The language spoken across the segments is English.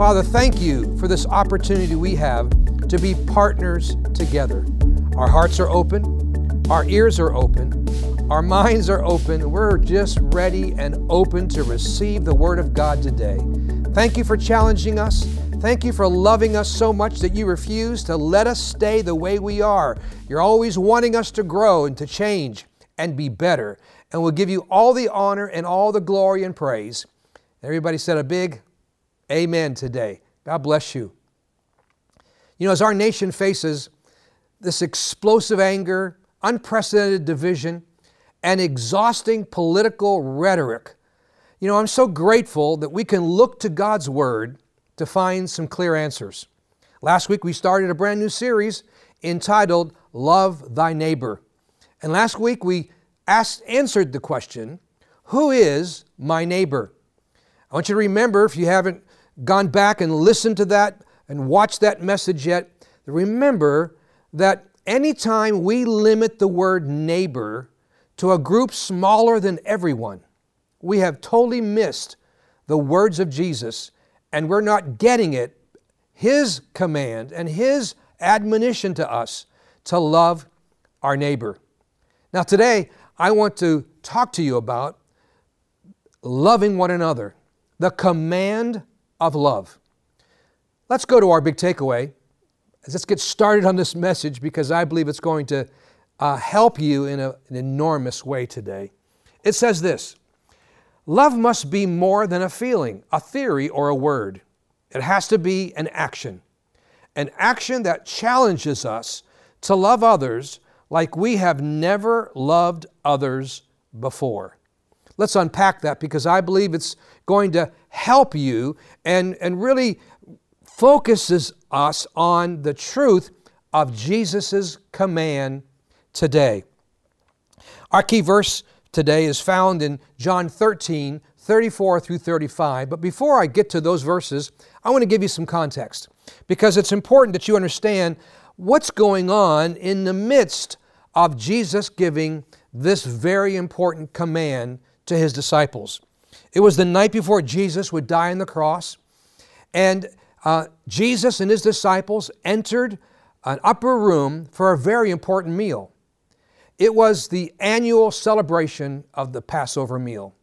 Father, thank you for this opportunity we have to be partners together. Our hearts are open, our ears are open, our minds are open. We're just ready and open to receive the Word of God today. Thank you for challenging us. Thank you for loving us so much that you refuse to let us stay the way we are. You're always wanting us to grow and to change and be better. And we'll give you all the honor and all the glory and praise. Everybody said a big amen today. God bless you. You know, as our nation faces this explosive anger, unprecedented division, and exhausting political rhetoric, you know, I'm so grateful that we can look to God's Word to find some clear answers. Last week we started a brand new series entitled Love Thy Neighbor. And last week we asked, answered the question, Who is my neighbor? I want you to remember, if you haven't gone back and listened to that and watched that message yet, remember that anytime we limit the word neighbor to a group smaller than everyone, we have totally missed the words of Jesus and we're not getting it, His command and His admonition to us to love our neighbor. Now, today, I want to talk to you about loving one another, the command of love. Let's go to our big takeaway. Let's get started on this message because I believe it's going to uh, help you in a, an enormous way today. It says this Love must be more than a feeling, a theory, or a word. It has to be an action. An action that challenges us to love others like we have never loved others before. Let's unpack that because I believe it's going to help you and, and really focuses us on the truth of Jesus' command today. Our key verse today is found in John 13, 34 through 35. But before I get to those verses, I want to give you some context because it's important that you understand what's going on in the midst of Jesus giving this very important command to his disciples. It was the night before Jesus would die on the cross, and uh, Jesus and his disciples entered an upper room for a very important meal. It was the annual celebration of the Passover meal.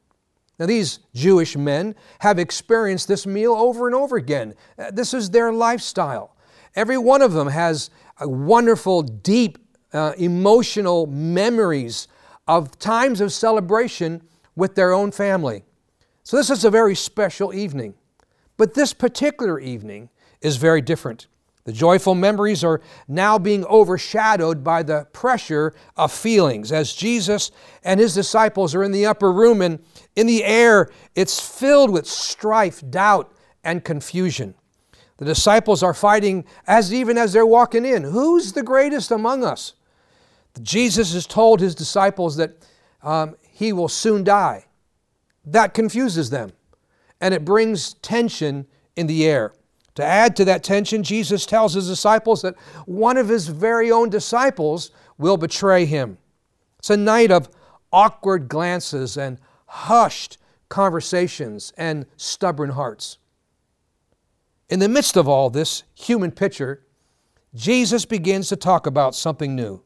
Now, these Jewish men have experienced this meal over and over again. Uh, this is their lifestyle. Every one of them has wonderful, deep, uh, emotional memories of times of celebration with their own family. So, this is a very special evening. But this particular evening is very different. The joyful memories are now being overshadowed by the pressure of feelings as Jesus and his disciples are in the upper room and in the air it's filled with strife, doubt, and confusion. The disciples are fighting as even as they're walking in. Who's the greatest among us? Jesus has told his disciples that um, he will soon die. That confuses them and it brings tension in the air. To add to that tension, Jesus tells his disciples that one of his very own disciples will betray him. It's a night of awkward glances and hushed conversations and stubborn hearts. In the midst of all this human picture, Jesus begins to talk about something new.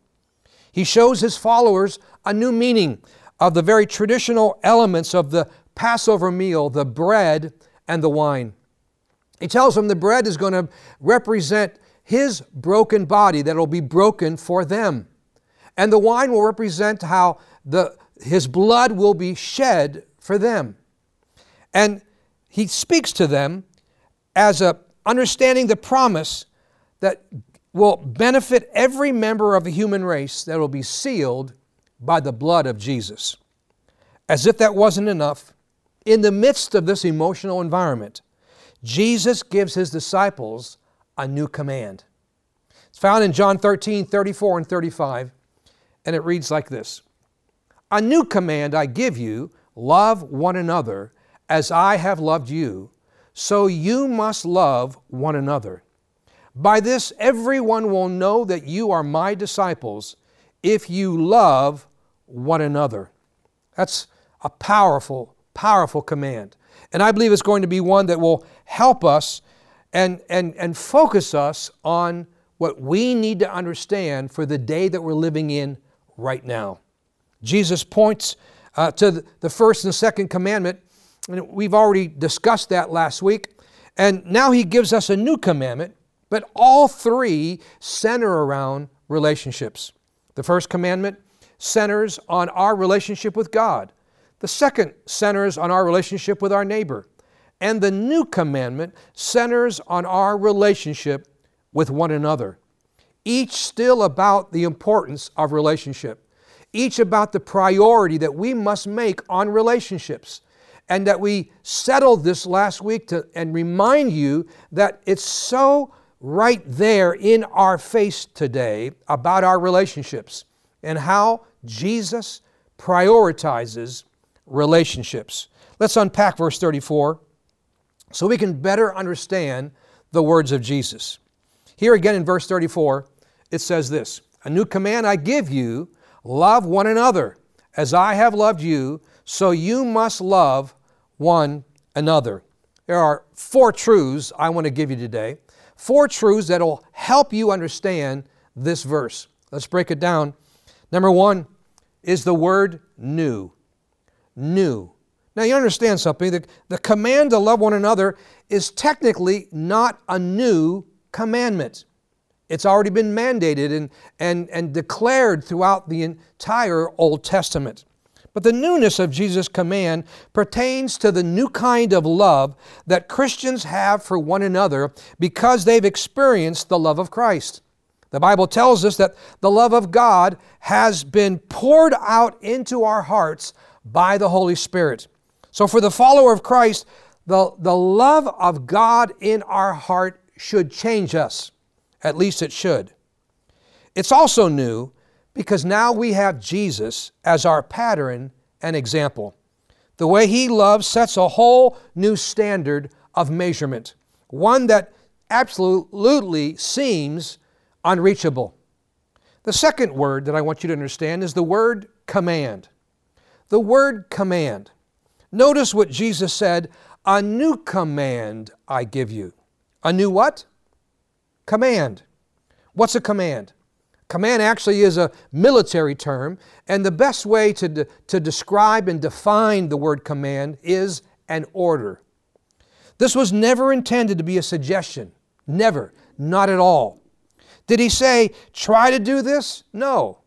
He shows his followers a new meaning of the very traditional elements of the Passover meal, the bread and the wine. He tells them the bread is going to represent his broken body that will be broken for them. And the wine will represent how the, his blood will be shed for them. And he speaks to them as a understanding the promise that will benefit every member of the human race that will be sealed by the blood of Jesus. As if that wasn't enough, in the midst of this emotional environment, Jesus gives his disciples a new command. It's found in John 13, 34, and 35, and it reads like this A new command I give you love one another as I have loved you, so you must love one another. By this, everyone will know that you are my disciples if you love one another. That's a powerful, powerful command. And I believe it's going to be one that will help us and, and, and focus us on what we need to understand for the day that we're living in right now. Jesus points uh, to the first and second commandment, and we've already discussed that last week. And now he gives us a new commandment, but all three center around relationships. The first commandment centers on our relationship with God. The second centers on our relationship with our neighbor. And the new commandment centers on our relationship with one another. Each still about the importance of relationship, each about the priority that we must make on relationships. And that we settled this last week to, and remind you that it's so right there in our face today about our relationships and how Jesus prioritizes relationships. Let's unpack verse 34 so we can better understand the words of Jesus. Here again in verse 34, it says this A new command I give you love one another as I have loved you, so you must love one another. There are four truths I want to give you today. Four truths that will help you understand this verse. Let's break it down. Number one is the word new. New. Now, you understand something. The, the command to love one another is technically not a new commandment. It's already been mandated and, and, and declared throughout the entire Old Testament. But the newness of Jesus' command pertains to the new kind of love that Christians have for one another because they've experienced the love of Christ. The Bible tells us that the love of God has been poured out into our hearts by the Holy Spirit. So, for the follower of Christ, the, the love of God in our heart should change us. At least it should. It's also new because now we have Jesus as our pattern and example. The way he loves sets a whole new standard of measurement, one that absolutely seems unreachable. The second word that I want you to understand is the word command. The word command. Notice what Jesus said A new command I give you. A new what? Command. What's a command? Command actually is a military term, and the best way to, de- to describe and define the word command is an order. This was never intended to be a suggestion. Never. Not at all. Did he say, try to do this? No.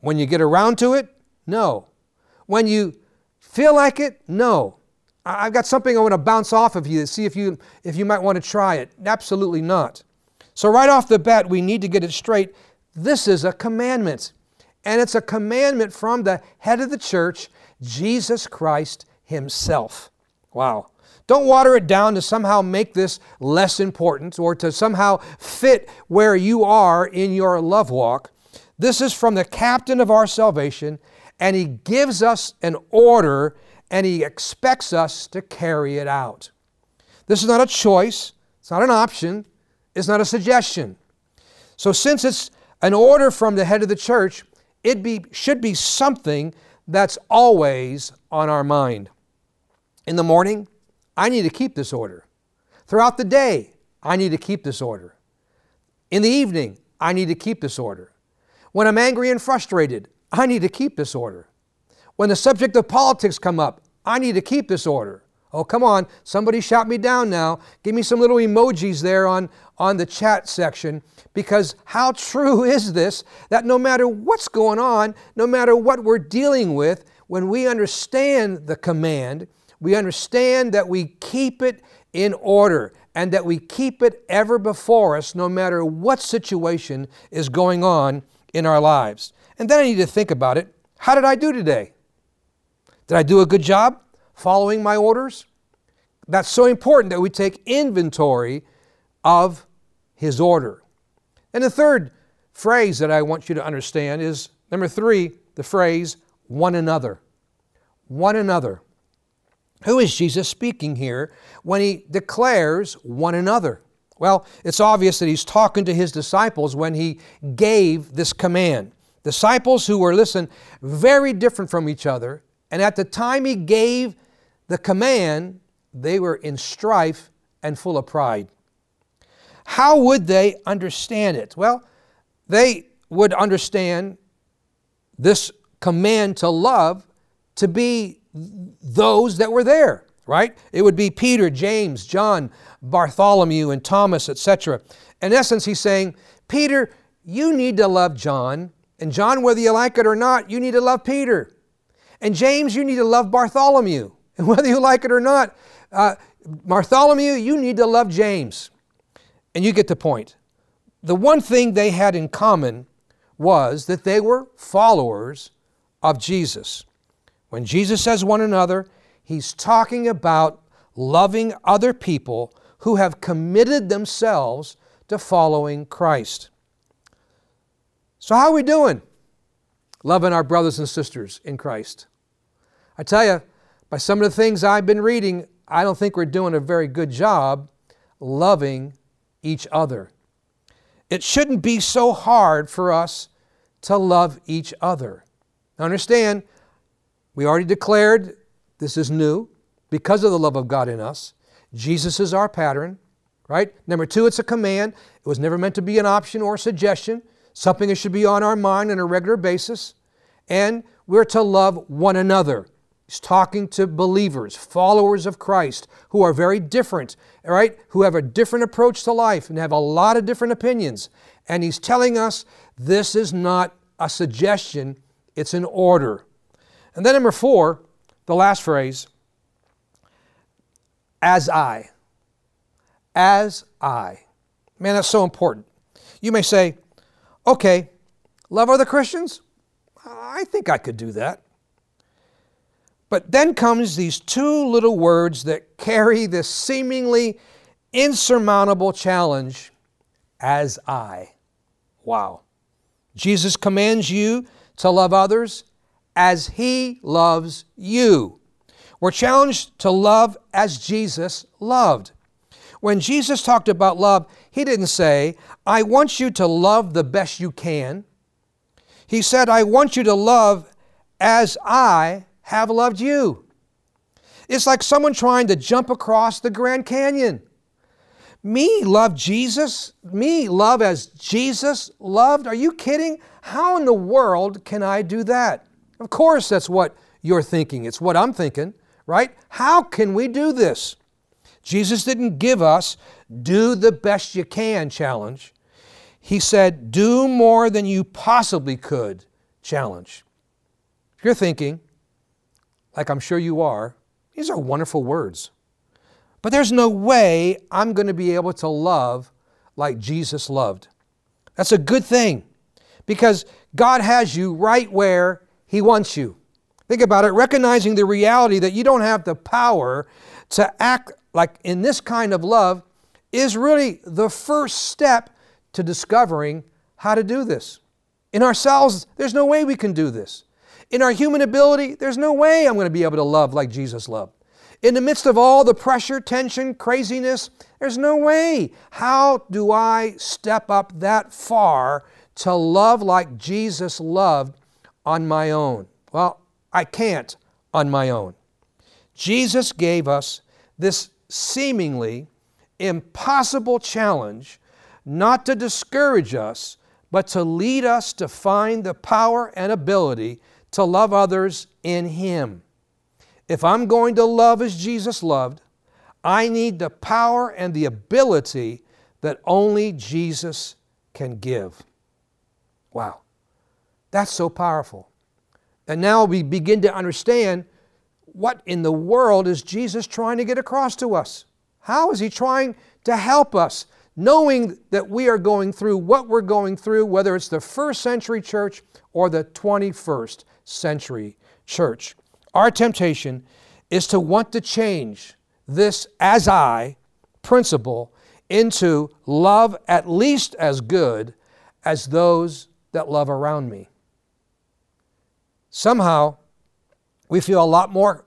When you get around to it? No. When you feel like it? No. I've got something I want to bounce off of you to see if you, if you might want to try it. Absolutely not. So, right off the bat, we need to get it straight. This is a commandment. And it's a commandment from the head of the church, Jesus Christ Himself. Wow. Don't water it down to somehow make this less important or to somehow fit where you are in your love walk. This is from the captain of our salvation, and he gives us an order and he expects us to carry it out. This is not a choice, it's not an option, it's not a suggestion. So, since it's an order from the head of the church, it be, should be something that's always on our mind. In the morning, I need to keep this order. Throughout the day, I need to keep this order. In the evening, I need to keep this order. When I'm angry and frustrated, I need to keep this order. When the subject of politics come up, I need to keep this order. Oh, come on, somebody shout me down now. Give me some little emojis there on, on the chat section because how true is this that no matter what's going on, no matter what we're dealing with, when we understand the command, we understand that we keep it in order and that we keep it ever before us no matter what situation is going on in our lives. And then I need to think about it. How did I do today? Did I do a good job following my orders? That's so important that we take inventory of His order. And the third phrase that I want you to understand is number three, the phrase one another. One another. Who is Jesus speaking here when he declares one another? Well, it's obvious that he's talking to his disciples when he gave this command. Disciples who were, listen, very different from each other. And at the time he gave the command, they were in strife and full of pride. how would they understand it? Well, they would understand this command to love to be those that were there, right? It would be Peter, James, John, Bartholomew, and Thomas, etc. In essence, he's saying, Peter, you need to love John. And John, whether you like it or not, you need to love Peter. And James, you need to love Bartholomew. And whether you like it or not, uh, Bartholomew, you need to love James. And you get the point. The one thing they had in common was that they were followers of Jesus. When Jesus says one another, he's talking about loving other people who have committed themselves to following Christ. So, how are we doing? Loving our brothers and sisters in Christ. I tell you, by some of the things I've been reading, I don't think we're doing a very good job loving each other. It shouldn't be so hard for us to love each other. Understand, we already declared this is new because of the love of God in us. Jesus is our pattern, right? Number two, it's a command. It was never meant to be an option or a suggestion, something that should be on our mind on a regular basis. And we're to love one another. He's talking to believers, followers of Christ, who are very different, right? Who have a different approach to life and have a lot of different opinions. And he's telling us this is not a suggestion, it's an order. And then number four, the last phrase, as I. As I. Man, that's so important. You may say, okay, love other Christians? I think I could do that. But then comes these two little words that carry this seemingly insurmountable challenge as I. Wow. Jesus commands you to love others as he loves you. We're challenged to love as Jesus loved. When Jesus talked about love, he didn't say, I want you to love the best you can. He said, I want you to love as I have loved you. It's like someone trying to jump across the Grand Canyon. Me love Jesus? Me love as Jesus loved? Are you kidding? How in the world can I do that? Of course, that's what you're thinking. It's what I'm thinking, right? How can we do this? Jesus didn't give us do the best you can challenge. He said, do more than you possibly could challenge. If you're thinking, like I'm sure you are, these are wonderful words. But there's no way I'm going to be able to love like Jesus loved. That's a good thing because God has you right where He wants you. Think about it, recognizing the reality that you don't have the power to act like in this kind of love is really the first step to discovering how to do this. In ourselves, there's no way we can do this. In our human ability, there's no way I'm going to be able to love like Jesus loved. In the midst of all the pressure, tension, craziness, there's no way. How do I step up that far to love like Jesus loved on my own? Well, I can't on my own. Jesus gave us this seemingly impossible challenge not to discourage us, but to lead us to find the power and ability to love others in Him. If I'm going to love as Jesus loved, I need the power and the ability that only Jesus can give. Wow, that's so powerful. And now we begin to understand what in the world is Jesus trying to get across to us? How is He trying to help us, knowing that we are going through what we're going through, whether it's the first century church or the 21st century church. Our temptation is to want to change this as I principle into love at least as good as those that love around me. Somehow, we feel a lot more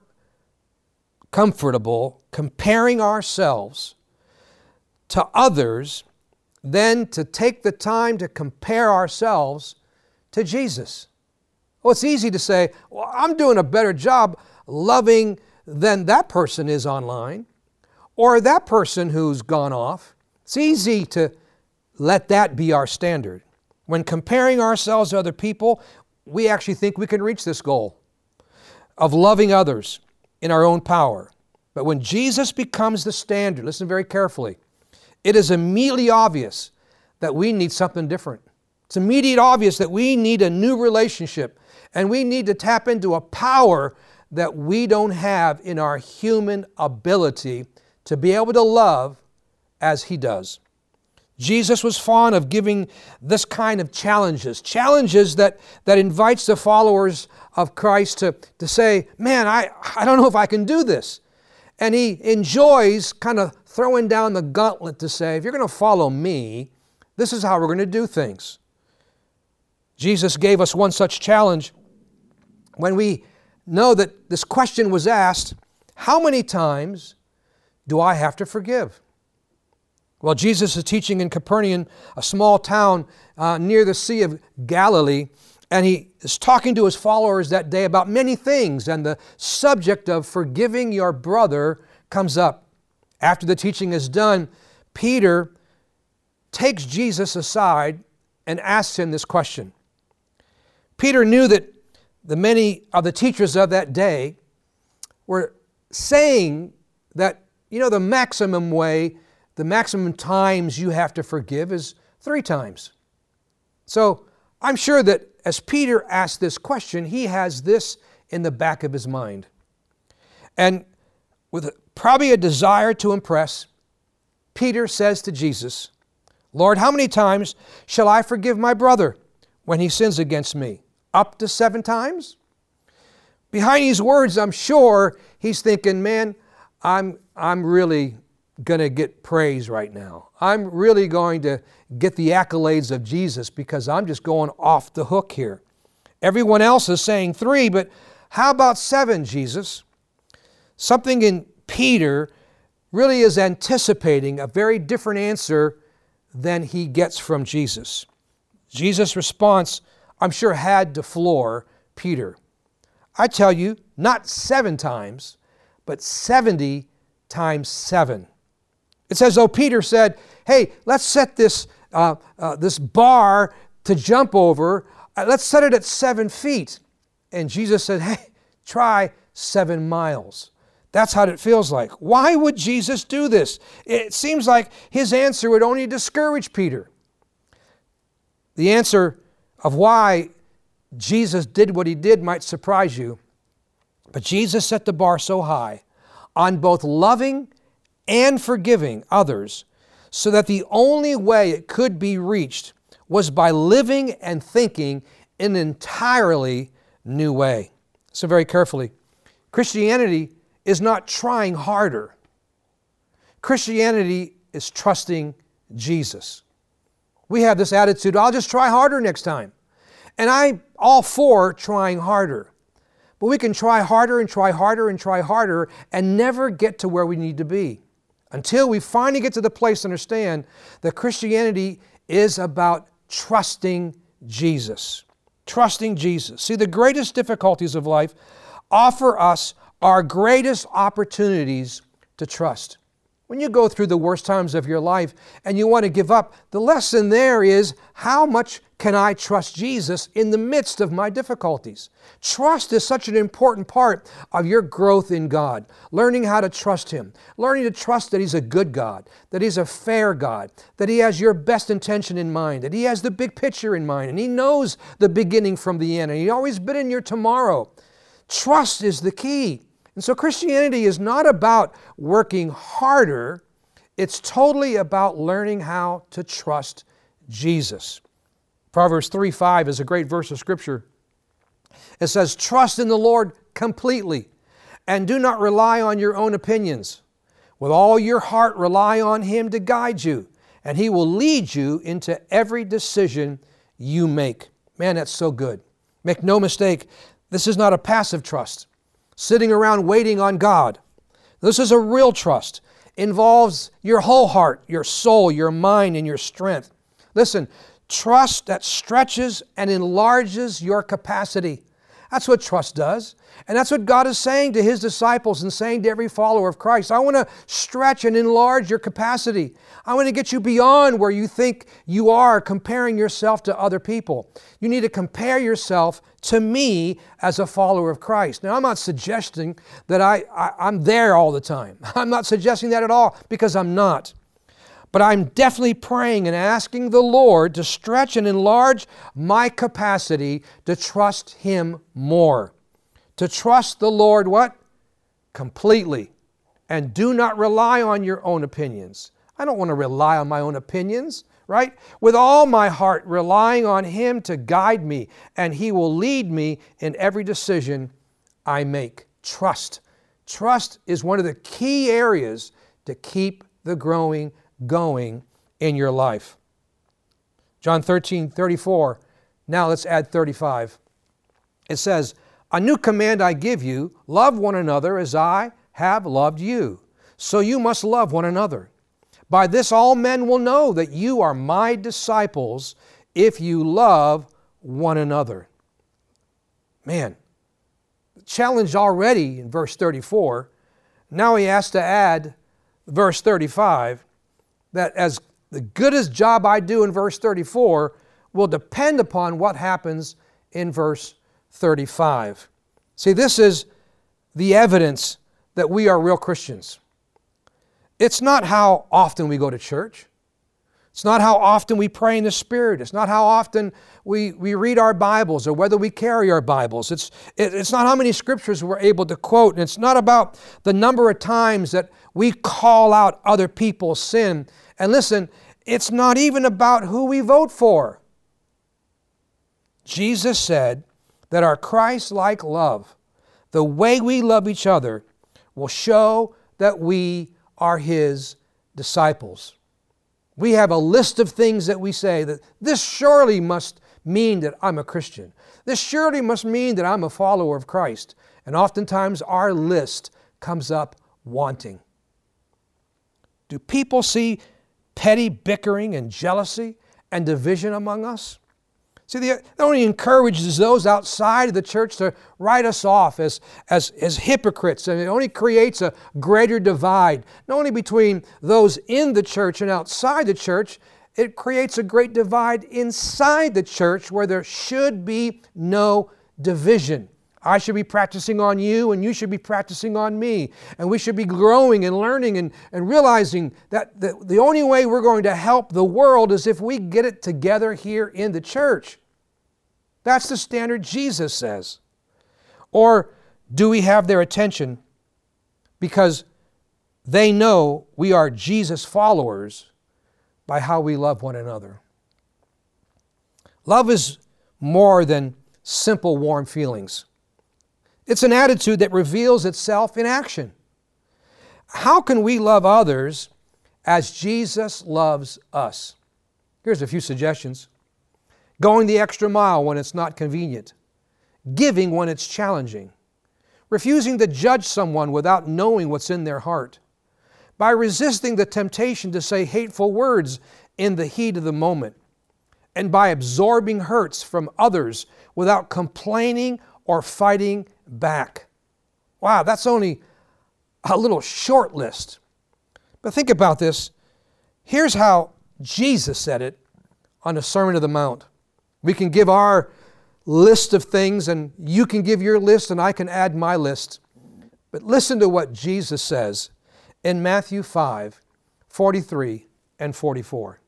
comfortable comparing ourselves to others than to take the time to compare ourselves to Jesus. Well, it's easy to say, well, I'm doing a better job loving than that person is online, or that person who's gone off, It's easy to let that be our standard. When comparing ourselves to other people, we actually think we can reach this goal of loving others in our own power. But when Jesus becomes the standard, listen very carefully, it is immediately obvious that we need something different. It's immediately obvious that we need a new relationship and we need to tap into a power that we don't have in our human ability to be able to love as He does. Jesus was fond of giving this kind of challenges, challenges that, that invites the followers of Christ to, to say, Man, I, I don't know if I can do this. And he enjoys kind of throwing down the gauntlet to say, If you're going to follow me, this is how we're going to do things. Jesus gave us one such challenge when we know that this question was asked How many times do I have to forgive? Well, Jesus is teaching in Capernaum, a small town uh, near the Sea of Galilee, and he is talking to his followers that day about many things, and the subject of forgiving your brother comes up. After the teaching is done, Peter takes Jesus aside and asks him this question. Peter knew that the many of the teachers of that day were saying that, you know, the maximum way the maximum times you have to forgive is three times. So I'm sure that as Peter asked this question, he has this in the back of his mind. And with probably a desire to impress, Peter says to Jesus, Lord, how many times shall I forgive my brother when he sins against me? Up to seven times? Behind these words, I'm sure he's thinking, man, I'm, I'm really going to get praise right now. I'm really going to get the accolades of Jesus because I'm just going off the hook here. Everyone else is saying three, but how about seven, Jesus? Something in Peter really is anticipating a very different answer than he gets from Jesus. Jesus' response, I'm sure, had to floor Peter. I tell you, not seven times, but 70 times seven. It's as though Peter said, Hey, let's set this, uh, uh, this bar to jump over. Uh, let's set it at seven feet. And Jesus said, Hey, try seven miles. That's how it feels like. Why would Jesus do this? It seems like his answer would only discourage Peter. The answer of why Jesus did what he did might surprise you, but Jesus set the bar so high on both loving and forgiving others so that the only way it could be reached was by living and thinking in an entirely new way. So, very carefully, Christianity is not trying harder, Christianity is trusting Jesus. We have this attitude I'll just try harder next time. And I'm all for trying harder. But we can try harder and try harder and try harder and never get to where we need to be until we finally get to the place to understand that Christianity is about trusting Jesus. Trusting Jesus. See, the greatest difficulties of life offer us our greatest opportunities to trust. When you go through the worst times of your life and you want to give up, the lesson there is how much can I trust Jesus in the midst of my difficulties? Trust is such an important part of your growth in God. Learning how to trust Him, learning to trust that He's a good God, that He's a fair God, that He has your best intention in mind, that He has the big picture in mind, and He knows the beginning from the end, and He always been in your tomorrow. Trust is the key. And so Christianity is not about working harder, it's totally about learning how to trust Jesus. Proverbs 3 5 is a great verse of Scripture. It says, Trust in the Lord completely and do not rely on your own opinions. With all your heart, rely on Him to guide you, and He will lead you into every decision you make. Man, that's so good. Make no mistake, this is not a passive trust sitting around waiting on God. This is a real trust. Involves your whole heart, your soul, your mind, and your strength. Listen, trust that stretches and enlarges your capacity That's what trust does. And that's what God is saying to his disciples and saying to every follower of Christ. I want to stretch and enlarge your capacity. I want to get you beyond where you think you are comparing yourself to other people. You need to compare yourself to me as a follower of Christ. Now, I'm not suggesting that I, I, am there all the time. I'm not suggesting that at all because I'm not. But I'm definitely praying and asking the Lord to stretch and enlarge my capacity to trust Him more. To trust the Lord what? Completely. And do not rely on your own opinions. I don't want to rely on my own opinions, right? With all my heart, relying on Him to guide me, and He will lead me in every decision I make. Trust. Trust is one of the key areas to keep the growing going in your life. John 13, 34. Now let's add 35. It says, A new command I give you love one another as I have loved you. So you must love one another. By this all men will know that you are my disciples if you love one another. Man, challenge already in verse 34. Now he has to add verse 35 that as the goodest job I do in verse 34 will depend upon what happens in verse 35. See, this is the evidence that we are real Christians. It's not how often we go to church. It's not how often we pray in the Spirit. It's not how often we, we read our Bibles or whether we carry our Bibles. It's, it, it's not how many scriptures we're able to quote. And it's not about the number of times that we call out other people's sin. And listen, it's not even about who we vote for. Jesus said that our Christ like love, the way we love each other, will show that we are His disciples. We have a list of things that we say that this surely must mean that I'm a Christian. This surely must mean that I'm a follower of Christ. And oftentimes our list comes up wanting. Do people see petty bickering and jealousy and division among us? See, that only encourages those outside of the church to write us off as, as, as hypocrites, and it only creates a greater divide, not only between those in the church and outside the church, it creates a great divide inside the church where there should be no division. I should be practicing on you, and you should be practicing on me. And we should be growing and learning and, and realizing that the, the only way we're going to help the world is if we get it together here in the church. That's the standard Jesus says. Or do we have their attention because they know we are Jesus followers by how we love one another? Love is more than simple warm feelings. It's an attitude that reveals itself in action. How can we love others as Jesus loves us? Here's a few suggestions. Going the extra mile when it's not convenient, giving when it's challenging, refusing to judge someone without knowing what's in their heart, by resisting the temptation to say hateful words in the heat of the moment, and by absorbing hurts from others without complaining or fighting back. Wow, that's only a little short list. But think about this. Here's how Jesus said it on the Sermon of the Mount. We can give our list of things, and you can give your list, and I can add my list. But listen to what Jesus says in Matthew 5 43 and 44.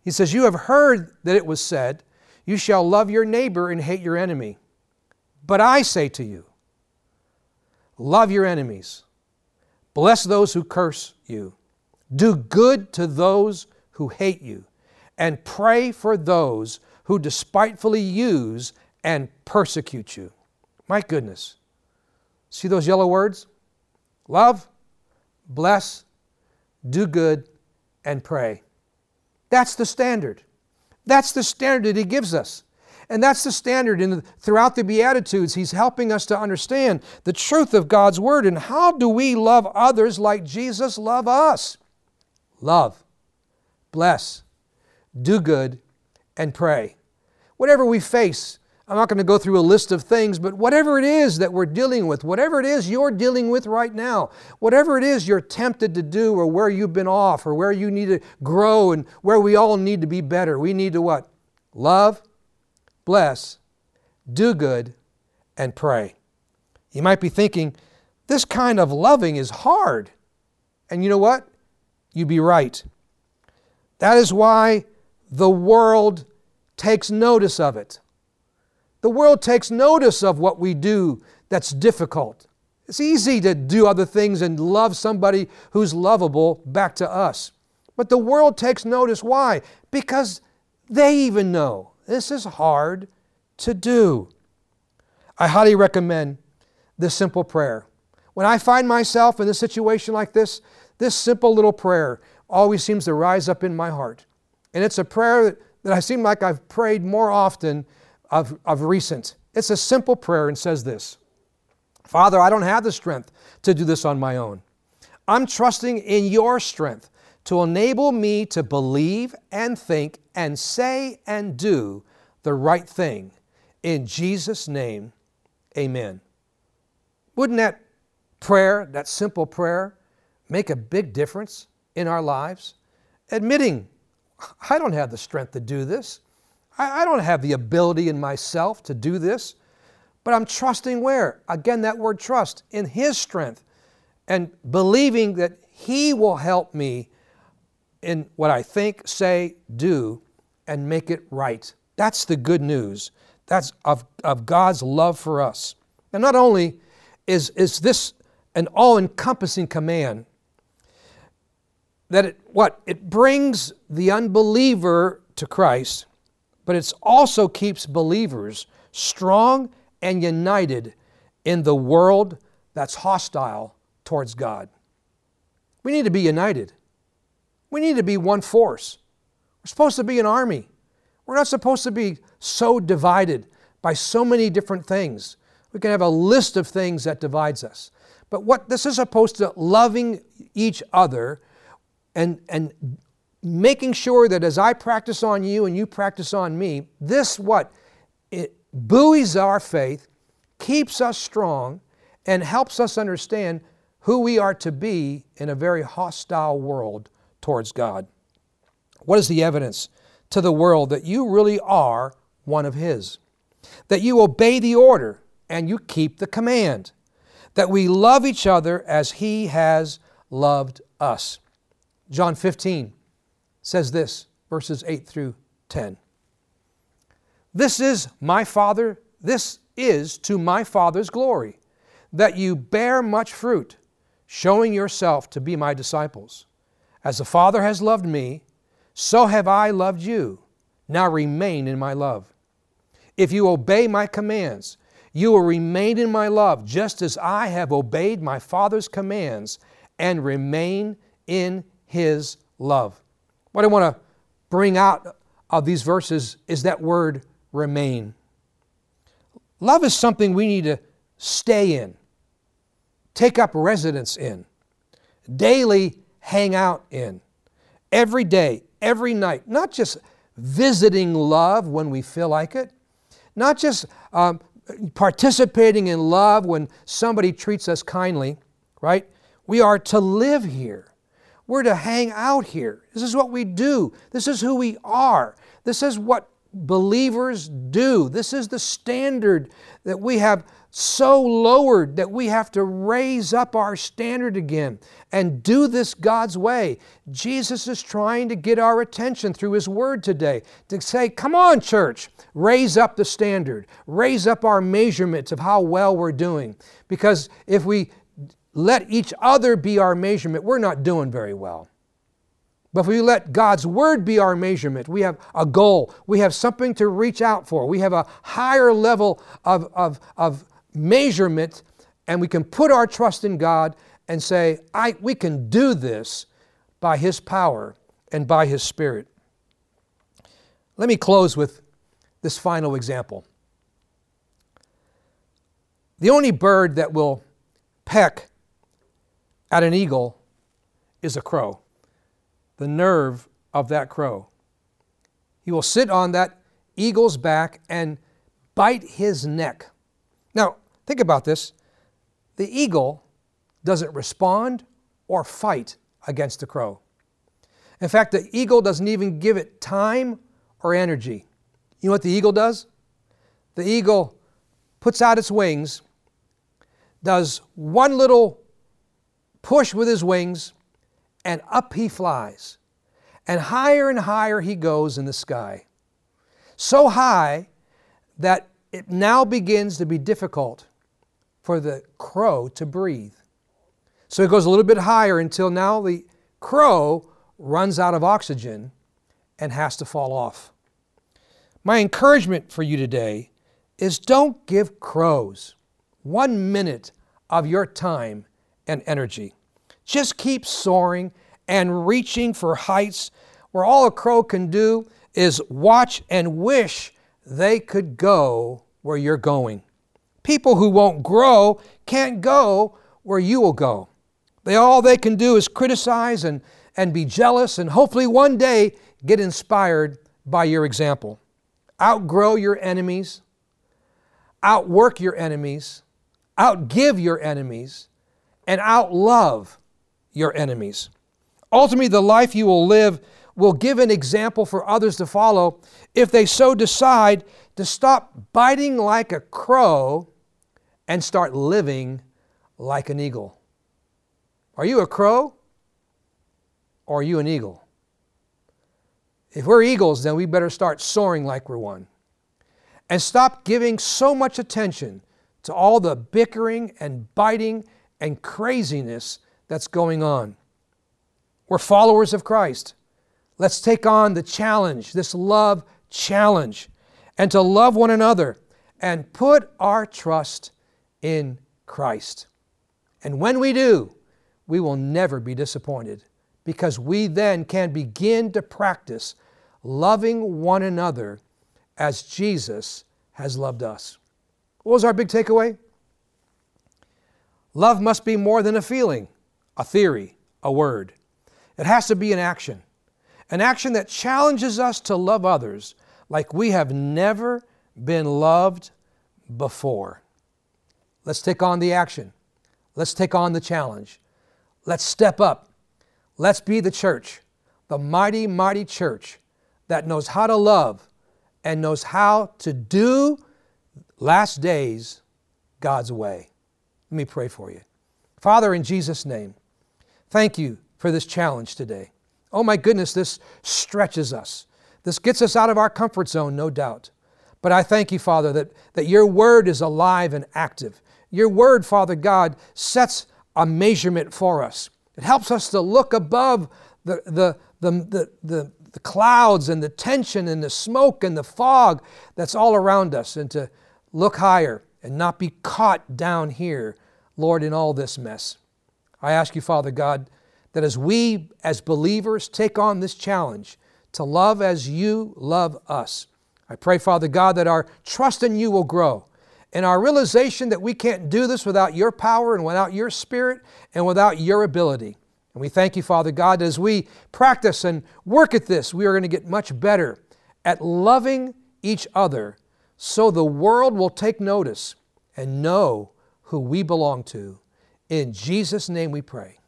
He says, You have heard that it was said, You shall love your neighbor and hate your enemy. But I say to you, love your enemies, bless those who curse you, do good to those who hate you, and pray for those who despitefully use and persecute you. My goodness. See those yellow words? Love, bless, do good, and pray. That's the standard. That's the standard that He gives us. And that's the standard in the, throughout the Beatitudes. He's helping us to understand the truth of God's Word and how do we love others like Jesus loved us? Love, bless, do good, and pray. Whatever we face I'm not going to go through a list of things, but whatever it is that we're dealing with, whatever it is you're dealing with right now, whatever it is you're tempted to do or where you've been off or where you need to grow and where we all need to be better, we need to what? Love, bless, do good, and pray. You might be thinking, this kind of loving is hard. And you know what? You'd be right. That is why the world takes notice of it. The world takes notice of what we do that's difficult. It's easy to do other things and love somebody who's lovable back to us. But the world takes notice. Why? Because they even know this is hard to do. I highly recommend this simple prayer. When I find myself in a situation like this, this simple little prayer always seems to rise up in my heart. And it's a prayer that I seem like I've prayed more often of, of recent. It's a simple prayer and says this Father, I don't have the strength to do this on my own. I'm trusting in your strength to enable me to believe and think and say and do the right thing. In Jesus' name, amen. Wouldn't that prayer, that simple prayer, make a big difference in our lives? Admitting, I don't have the strength to do this. I, don't have the ability in myself to do this, but I'm trusting where? Again, that word trust, in His strength, and believing that He will help me in what I think, say, do, and make it right. That's the good news. That's of, of God's love for us. And not only is, is this an all encompassing command, that it what? It brings the unbeliever to Christ, but it also keeps believers strong and united in the world that's hostile towards God. We need to be united. We need to be one force. We're supposed to be an army. We're not supposed to be so divided by so many different things. We can have a list of things that divides us. But what this is supposed to loving each other and, and making sure that as I practice on you and you practice on me, this what? It buoys our faith, keeps us strong, and helps us understand who we are to be in a very hostile world towards God. What is the evidence to the world that you really are one of His? That you obey the order and you keep the command. That we love each other as He has loved us. John 15, says this, verses 8 through 10. This is my Father, this is to my Father's glory, that you bear much fruit, showing yourself to be my disciples. As the Father has loved me, so have I loved you. Now remain in my love. If you obey my commands, you will remain in my love, just as I have obeyed my Father's commands and remain in his love. What I want to bring out of these verses is that word remain. Love is something we need to stay in, take up residence in, daily hang out in, every day, every night, not just visiting love when we feel like it, not just um, participating in love when somebody treats us kindly, right? We are to live here. We're to hang out here. This is what we do. This is who we are. This is what believers do. This is the standard that we have so lowered that we have to raise up our standard again and do this God's way. Jesus is trying to get our attention through His Word today to say, Come on, church, raise up the standard, raise up our measurements of how well we're doing. Because if we let each other be our measurement, we're not doing very well. But if we let God's Word be our measurement, we have a goal, we have something to reach out for, we have a higher level of, of, of measurement, and we can put our trust in God and say, I, we can do this by His power and by His Spirit. Let me close with this final example. The only bird that will peck at an eagle is a crow, the nerve of that crow. He will sit on that eagle's back and bite his neck. Now, think about this. The eagle doesn't respond or fight against the crow. In fact, the eagle doesn't even give it time or energy. You know what the eagle does? The eagle puts out its wings, does one little push with his wings, and up he flies. And higher and higher he goes in the sky. So high that it now begins to be difficult for the crow to breathe. So it goes a little bit higher until now the crow runs out of oxygen and has to fall off. My encouragement for you today is don't give crows one minute of your time and energy. Just keep soaring and reaching for heights where all a crow can do is watch and wish they could go where you're going. People who won't grow can't go where you will go. They all they can do is criticize and, and be jealous and hopefully one day get inspired by your example. Outgrow your enemies, outwork your enemies, outgive your enemies, and outlove your enemies. Ultimately, the life you will live will give an example for others to follow if they so decide to stop biting like a crow and start living like an eagle. Are you a crow or are you an eagle? If we're eagles, then we better start soaring like we're one. And stop giving so much attention to all the bickering and biting and craziness that's going on. We're followers of Christ. Let's take on the challenge, this love challenge, and to love one another and put our trust in Christ. And when we do, we will never be disappointed because we then can begin to practice loving one another as Jesus has loved us. What was our big takeaway? Love must be more than a feeling, a theory, a word. It has to be an action, an action that challenges us to love others like we have never been loved before. Let's take on the action. Let's take on the challenge. Let's step up. Let's be the church, the mighty, mighty church that knows how to love and knows how to do last days God's way. Let me pray for you. Father, in Jesus' name, thank you for this challenge today. Oh my goodness, this stretches us. This gets us out of our comfort zone, no doubt. But I thank you, Father, that, that your word is alive and active. Your word, Father God, sets a measurement for us. It helps us to look above the, the, the, the, the, clouds and the tension and the smoke and the fog that's all around us and to look higher and not be caught down here, Lord, in all this mess. I ask you, Father God, that as we as believers take on this challenge to love as you love us, I pray, Father God, that our trust in you will grow and our realization that we can't do this without your power and without your spirit and without your ability. And we thank you, Father God, as we practice and work at this, we are going to get much better at loving each other so the world will take notice and know who we belong to. In Jesus' name we pray.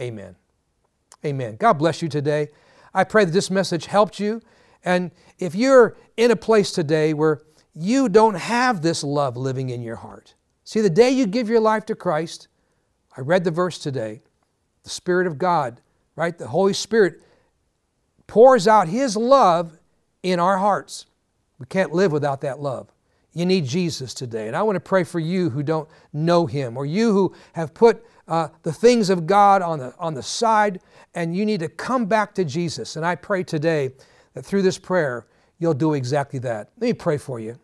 Amen. Amen. God bless you today. I pray that this message helped you. And if you're in a place today where you don't have this love living in your heart, see, the day you give your life to Christ, I read the verse today, the Spirit of God, right? The Holy Spirit pours out His love in our hearts. We can't live without that love. You need Jesus today. And I want to pray for you who don't know Him or you who have put uh, the things of God on the, on the side and you need to come back to Jesus. And I pray today that through this prayer, you'll do exactly that. Let me pray for you.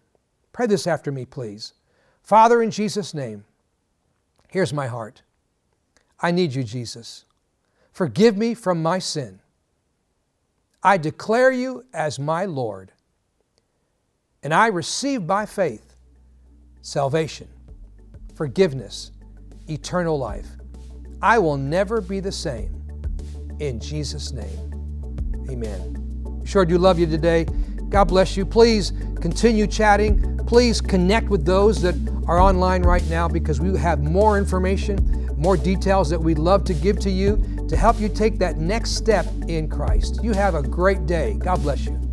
Pray this after me, please. Father, in Jesus' name, here's my heart. I need you, Jesus. Forgive me from my sin. I declare you as my Lord. And I receive by faith salvation, forgiveness, eternal life. I will never be the same. In Jesus' name, amen. Sure do love you today. God bless you. Please continue chatting Please connect with those that are online right now because we have more information, more details that we'd love to give to you to help you take that next step in Christ. You have a great day. God bless you.